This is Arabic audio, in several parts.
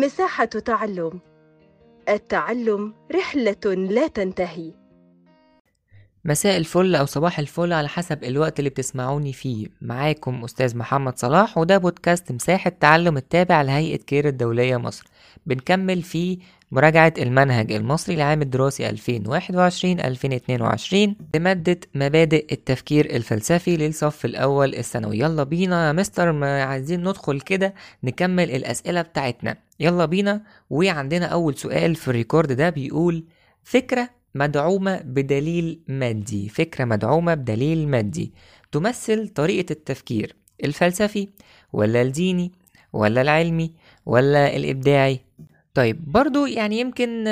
مساحة تعلم. التعلم رحلة لا تنتهي. مساء الفل أو صباح الفل على حسب الوقت اللي بتسمعوني فيه. معاكم أستاذ محمد صلاح وده بودكاست مساحة تعلم التابع لهيئة كير الدولية مصر. بنكمل فيه مراجعة المنهج المصري لعام الدراسي 2021-2022 لمادة مبادئ التفكير الفلسفي للصف الأول الثانوي. يلا بينا يا مستر ما عايزين ندخل كده نكمل الأسئلة بتاعتنا. يلا بينا. وعندنا أول سؤال في الريكورد ده بيقول فكرة مدعومة بدليل مادي. فكرة مدعومة بدليل مادي. تمثل طريقة التفكير الفلسفي ولا الديني ولا العلمي ولا الإبداعي؟ طيب برضو يعني يمكن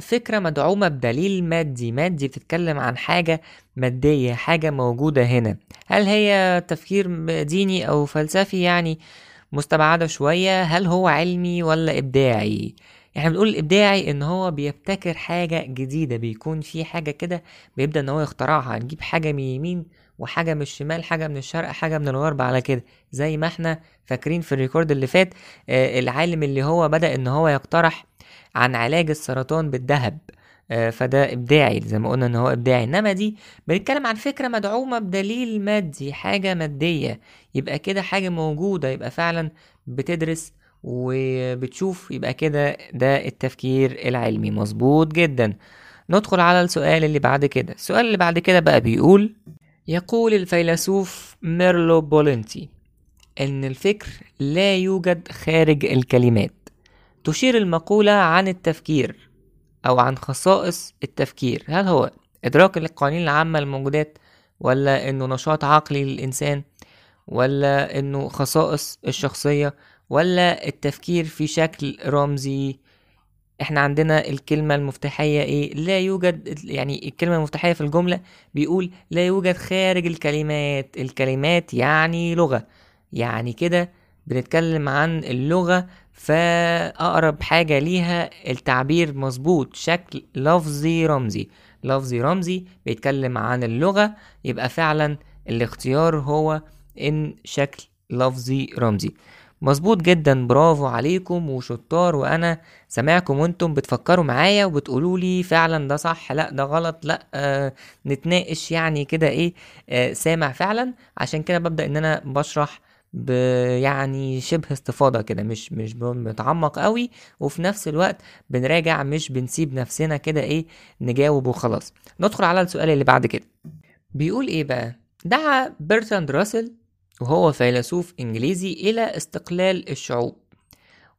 فكرة مدعومة بدليل مادي. مادي بتتكلم عن حاجة مادية حاجة موجودة هنا. هل هي تفكير ديني أو فلسفي يعني؟ مستبعدة شوية هل هو علمي ولا إبداعي؟ إحنا بنقول الإبداعي إن هو بيبتكر حاجة جديدة بيكون في حاجة كده بيبدأ إن هو يخترعها نجيب حاجة من يمين وحاجة من الشمال حاجة من الشرق حاجة من الغرب على كده. زي ما إحنا فاكرين في الريكورد اللي فات آه العالم اللي هو بدأ إن هو يقترح عن علاج السرطان بالذهب. فده إبداعي زي ما قلنا إن هو إبداعي. إنما دي بنتكلم عن فكرة مدعومة بدليل مادي حاجة مادية. يبقى كده حاجة موجودة يبقى فعلا بتدرس وبتشوف يبقى كده ده التفكير العلمي. مظبوط جدا. ندخل على السؤال اللي بعد كده. السؤال اللي بعد كده بقى بيقول يقول الفيلسوف ميرلو بولنتي إن الفكر لا يوجد خارج الكلمات. تشير المقولة عن التفكير. أو عن خصائص التفكير. هل هو إدراك القوانين العامة للموجودات ولا إنه نشاط عقلي للإنسان ولا إنه خصائص الشخصية ولا التفكير في شكل رمزي؟ إحنا عندنا الكلمة المفتاحية إيه؟ لا يوجد يعني الكلمة المفتاحية في الجملة بيقول لا يوجد خارج الكلمات. الكلمات يعني لغة. يعني كده بنتكلم عن اللغة فأقرب حاجة ليها التعبير مظبوط شكل لفظي رمزي. لفظي رمزي بيتكلم عن اللغة يبقى فعلا الاختيار هو إن شكل لفظي رمزي. مظبوط جدا برافو عليكم وشطار وأنا سامعكم وأنتم بتفكروا معايا وبتقولوا لي فعلا ده صح لأ ده غلط لأ آه نتناقش يعني كده إيه آه سامع فعلا. عشان كده ببدأ إن أنا بشرح يعني شبه استفاضة كده مش مش بنتعمق قوي وفي نفس الوقت بنراجع مش بنسيب نفسنا كده إيه نجاوب وخلاص. ندخل على السؤال اللي بعد كده. بيقول إيه بقى؟ دعا برتراند راسل وهو فيلسوف إنجليزي إلى استقلال الشعوب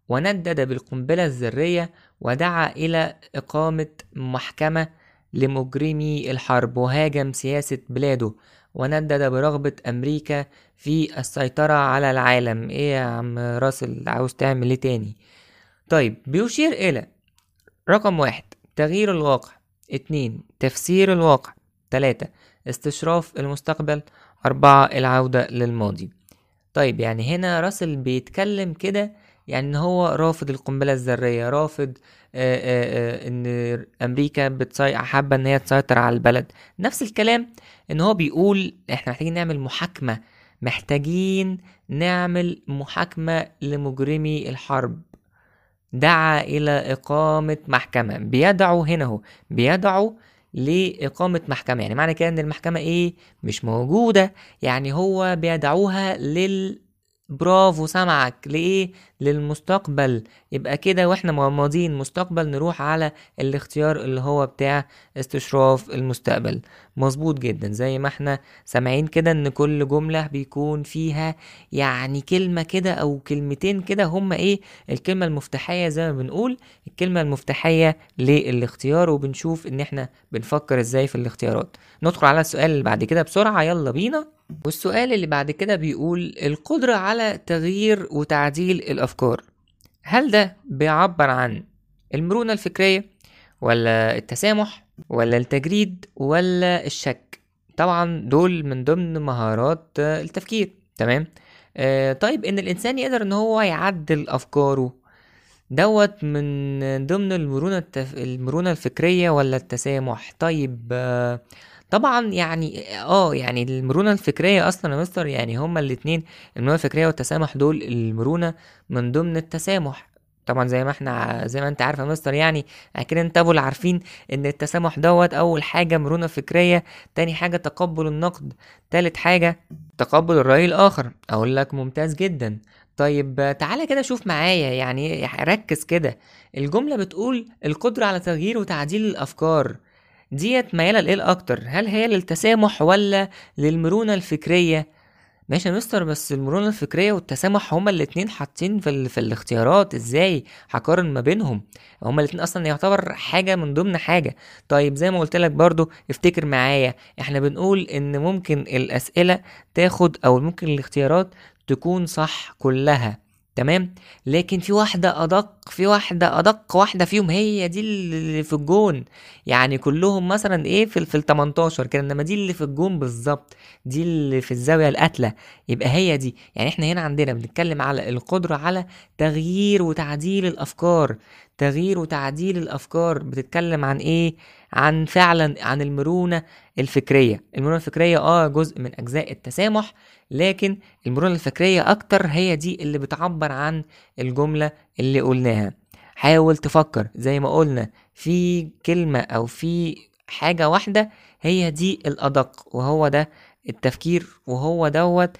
وندد بالقنبلة الذرية ودعا إلى إقامة محكمة لمجرمي الحرب وهاجم سياسة بلاده وندد برغبة أمريكا في السيطرة على العالم. إيه يا عم راسل عاوز تعمل إيه تاني؟ طيب بيشير إلى رقم واحد تغيير الواقع. اتنين تفسير الواقع. تلاتة استشراف المستقبل. أربعة العودة للماضي. طيب يعني هنا راسل بيتكلم كده يعني إن هو رافض القنبلة الذرية رافض آآ آآ إن أمريكا. حابة إن هي تسيطر على البلد. نفس الكلام إن هو بيقول إحنا محتاجين نعمل محاكمة محتاجين نعمل محاكمة لمجرمي الحرب. دعا إلى إقامة محكمة. بيدعو هنا هو بيدعو لإقامة محكمة. يعني معنى كده إن المحكمة إيه؟ مش موجودة. يعني هو بيدعوها لل برافو سمعك. لإيه؟ للمستقبل. يبقى كده وإحنا مغمضين مستقبل نروح على الاختيار اللي هو بتاع استشراف المستقبل. مظبوط جدا. زي ما إحنا سامعين كده إن كل جملة بيكون فيها يعني كلمة كده أو كلمتين كده هما إيه؟ الكلمة المفتاحية زي ما بنقول الكلمة المفتاحية للاختيار وبنشوف إن إحنا بنفكر إزاي في الاختيارات. ندخل على السؤال اللي بعد كده بسرعة. يلا بينا. والسؤال اللي بعد كده بيقول القدرة على تغيير وتعديل الأفكار هل ده بيعبر عن المرونة الفكرية ولا التسامح؟ ولا التجريد ولا الشك. طبعا دول من ضمن مهارات التفكير. تمام؟ آه طيب إن الإنسان يقدر إن هو يعدل أفكاره دوت من ضمن المرونة التف... المرونة الفكرية ولا التسامح؟ طيب آه طبعا يعني آه يعني المرونة الفكرية أصلا يا مستر يعني هما الاتنين المرونة الفكرية والتسامح دول المرونة من ضمن التسامح. طبعا زي ما إحنا زي ما انت عارف يا مستر يعني أكيد انت ابو عارفين ان التسامح دوت اول حاجة مرونة فكرية تاني حاجة تقبل النقد تالت حاجة تقبل الرأي الآخر. أقول لك ممتاز جدا. طيب تعالى كده شوف معايا يعني ركز كده. الجملة بتقول القدرة على تغيير وتعديل الأفكار ديت ميالة لإيه أكتر هل هي للتسامح ولا للمرونة الفكرية؟ ماشي يا مستر بس المرونة الفكرية والتسامح هما الاتنين حاطين في, ال... في الاختيارات. إزاي هقارن ما بينهم؟ هما الاتنين أصلا يعتبر حاجة من ضمن حاجة. طيب زي ما قلت لك برضو افتكر معايا إحنا بنقول إن ممكن الأسئلة تاخد أو ممكن الاختيارات تكون صح كلها. تمام؟ لكن في واحدة أدق في واحدة أدق واحدة فيهم هي دي اللي في الجون. يعني كلهم مثلا إيه في في ال 18 كده إنما دي اللي في الجون بالظبط دي اللي في الزاوية القاتلة يبقى هي دي. يعني إحنا هنا عندنا بنتكلم على القدرة على تغيير وتعديل الأفكار. تغيير وتعديل الأفكار بتتكلم عن إيه؟ عن فعلا عن المرونة الفكرية. المرونة الفكرية آه جزء من أجزاء التسامح لكن المرونة الفكرية أكتر هي دي اللي بتعبر عن الجملة اللي قلناها. حاول تفكر زي ما قلنا في كلمة أو في حاجة واحدة هي دي الأدق وهو ده التفكير وهو دوت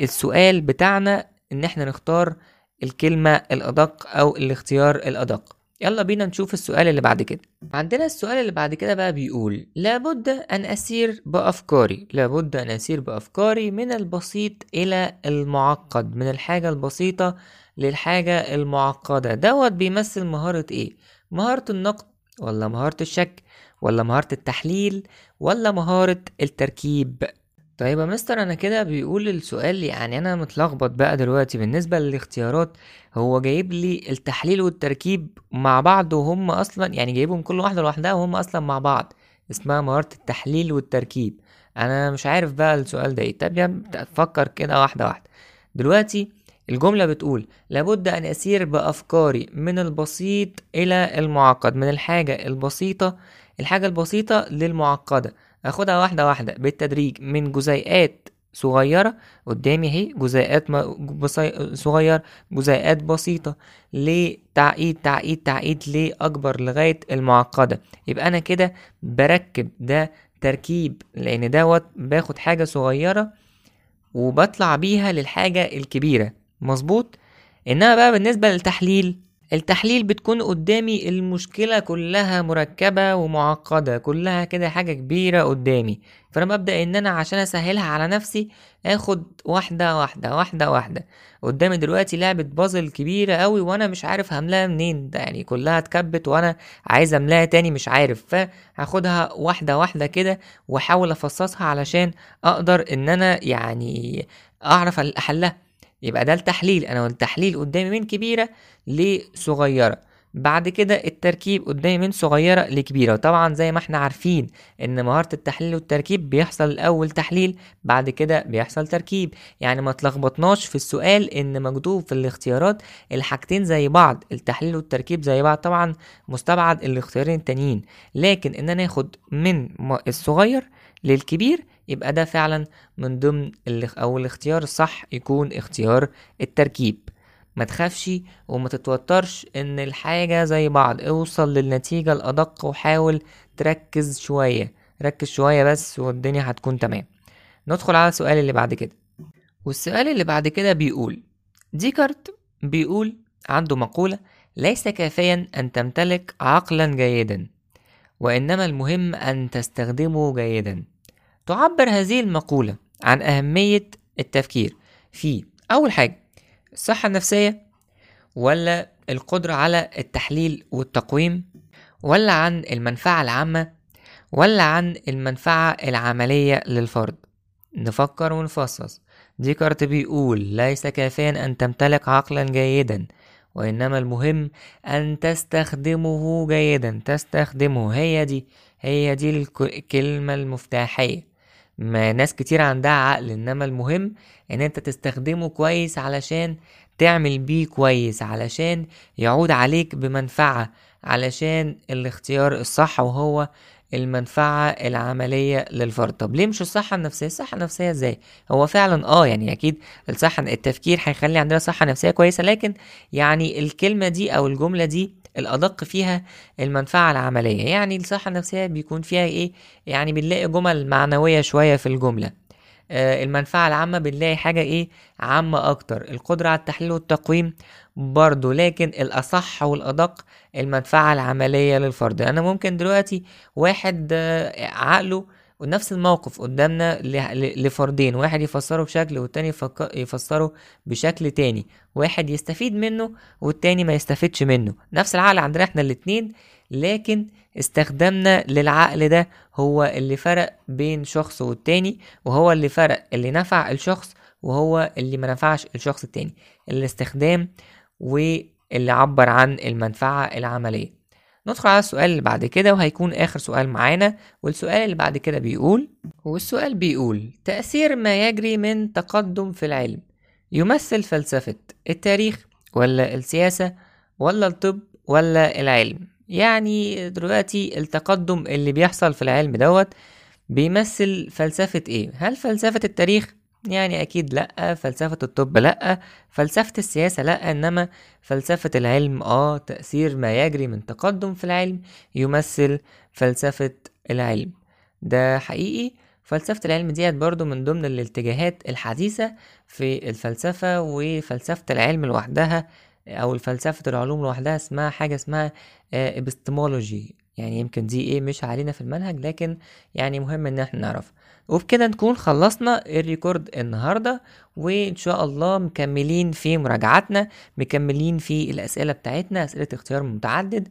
السؤال بتاعنا إن إحنا نختار الكلمة الأدق أو الاختيار الأدق. يلا بينا نشوف السؤال اللي بعد كده. عندنا السؤال اللي بعد كده بقى بيقول لابد أن أسير بأفكاري. لابد أن أسير بأفكاري من البسيط إلى المعقد من الحاجة البسيطة للحاجة المعقدة. دوت بيمثل مهارة إيه؟ مهارة النقد ولا مهارة الشك ولا مهارة التحليل ولا مهارة التركيب؟ طيب يا مستر أنا كده بيقول السؤال يعني أنا متلخبط بقى دلوقتي. بالنسبة للاختيارات هو جايب لي التحليل والتركيب مع بعض وهم أصلا يعني جايبهم كل واحدة لوحدها وهم أصلا مع بعض. اسمها مهارة التحليل والتركيب. أنا مش عارف بقى السؤال ده إيه. طب يا فكر كده واحدة واحدة. دلوقتي الجملة بتقول لابد أن أسير بأفكاري من البسيط إلى المعقد. من الحاجة البسيطة الحاجة البسيطة للمعقدة. اخدها واحدة واحدة بالتدريج من جزيئات صغيرة قدامي أهي جزيئات بصي... صغير جزيئات بسيطة لتعقيد تعقيد تعقيد لأكبر لغاية المعقدة. يبقى أنا كده بركب ده تركيب لأن دوت باخد حاجة صغيرة وبطلع بيها للحاجة الكبيرة. مظبوط؟ إنما بقى بالنسبة للتحليل التحليل بتكون قدامي المشكلة كلها مركبة ومعقدة كلها كده حاجة كبيرة قدامي. فانا ببدأ إن أنا عشان أسهلها على نفسي آخد واحدة واحدة واحدة واحدة. قدامي دلوقتي لعبة بازل كبيرة قوي وأنا مش عارف هملاها منين. ده يعني كلها اتكبت وأنا عايز أملاها تاني مش عارف. فهاخدها واحدة واحدة كده وأحاول أفصصها علشان أقدر إن أنا يعني أعرف أحلها. يبقى ده التحليل. أنا التحليل قدامي من كبيرة لصغيرة. بعد كده التركيب قدامي من صغيرة لكبيرة. وطبعا زي ما إحنا عارفين إن مهارة التحليل والتركيب بيحصل الأول تحليل بعد كده بيحصل تركيب. يعني ما تلخبطناش في السؤال إن مكتوب في الاختيارات الحاجتين زي بعض التحليل والتركيب زي بعض. طبعا مستبعد الاختيارين التانيين. لكن إن أنا آخد من الصغير للكبير يبقى ده فعلا من ضمن أو الاختيار الصح يكون اختيار التركيب. ما تخافش وما تتوترش إن الحاجة زي بعض اوصل للنتيجة الأدق وحاول تركز شوية. ركز شوية بس والدنيا هتكون تمام. ندخل على السؤال اللي بعد كده. والسؤال اللي بعد كده بيقول ديكارت بيقول عنده مقولة ليس كافيا أن تمتلك عقلا جيدا وإنما المهم أن تستخدمه جيدا. تعبر هذه المقولة عن أهمية التفكير في أول حاجة الصحة النفسية ولا القدرة على التحليل والتقويم ولا عن المنفعة العامة ولا عن المنفعة العملية للفرد؟ نفكر ونفصص. ديكارت بيقول ليس كافيا أن تمتلك عقلا جيدا وإنما المهم أن تستخدمه جيدا. تستخدمه هي دي هي دي الكلمة المفتاحية. ما ناس كتير عندها عقل إنما المهم إن أنت تستخدمه كويس علشان تعمل بيه كويس علشان يعود عليك بمنفعة علشان الاختيار الصح وهو المنفعة العملية للفرد. طب ليه مش الصحة النفسية؟ الصحة النفسية إزاي؟ هو فعلا آه يعني أكيد الصحة التفكير هيخلي عندنا صحة نفسية كويسة لكن يعني الكلمة دي أو الجملة دي الأدق فيها المنفعة العملية يعني الصحة النفسية بيكون فيها إيه؟ يعني بنلاقي جمل معنوية شوية في الجملة. آه، المنفعة العامة بنلاقي حاجة إيه؟ عامة أكتر. القدرة على التحليل والتقويم برضو لكن الأصح والأدق المنفعة العملية للفرد. أنا ممكن دلوقتي واحد آه، عقله ونفس الموقف قدامنا لفردين واحد يفسره بشكل والتاني يفسره بشكل تاني واحد يستفيد منه والتاني ما يستفيدش منه نفس العقل عندنا إحنا الاتنين لكن استخدامنا للعقل ده هو اللي فرق بين شخص والتاني وهو اللي فرق اللي نفع الشخص وهو اللي ما نفعش الشخص التاني الاستخدام واللي عبر عن المنفعة العملية. ندخل على السؤال اللي بعد كده وهيكون آخر سؤال معانا والسؤال اللي بعد كده بيقول والسؤال بيقول تأثير ما يجري من تقدم في العلم يمثل فلسفة التاريخ ولا السياسة ولا الطب ولا العلم؟ يعني دلوقتي التقدم اللي بيحصل في العلم دوت بيمثل فلسفة إيه؟ هل فلسفة التاريخ يعني أكيد لأ فلسفة الطب لأ فلسفة السياسة لأ إنما فلسفة العلم آه تأثير ما يجري من تقدم في العلم يمثل فلسفة العلم. ده حقيقي. فلسفة العلم ديت برضو من ضمن الاتجاهات الحديثة في الفلسفة وفلسفة العلم لوحدها أو فلسفة العلوم لوحدها اسمها حاجة اسمها ابستمولوجي يعني يمكن دي إيه مش علينا في المنهج لكن يعني مهم إن إحنا نعرف وبكده نكون خلصنا الريكورد النهاردة وإن شاء الله مكملين في مراجعاتنا مكملين في الأسئلة بتاعتنا أسئلة اختيار متعدد.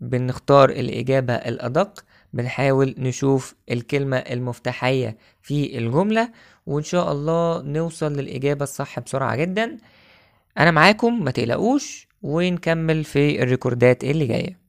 بنختار الإجابة الأدق بنحاول نشوف الكلمة المفتاحية في الجملة وإن شاء الله نوصل للإجابة الصح بسرعة جدا. أنا معاكم ما تقلقوش ونكمل في الريكوردات اللي جاية.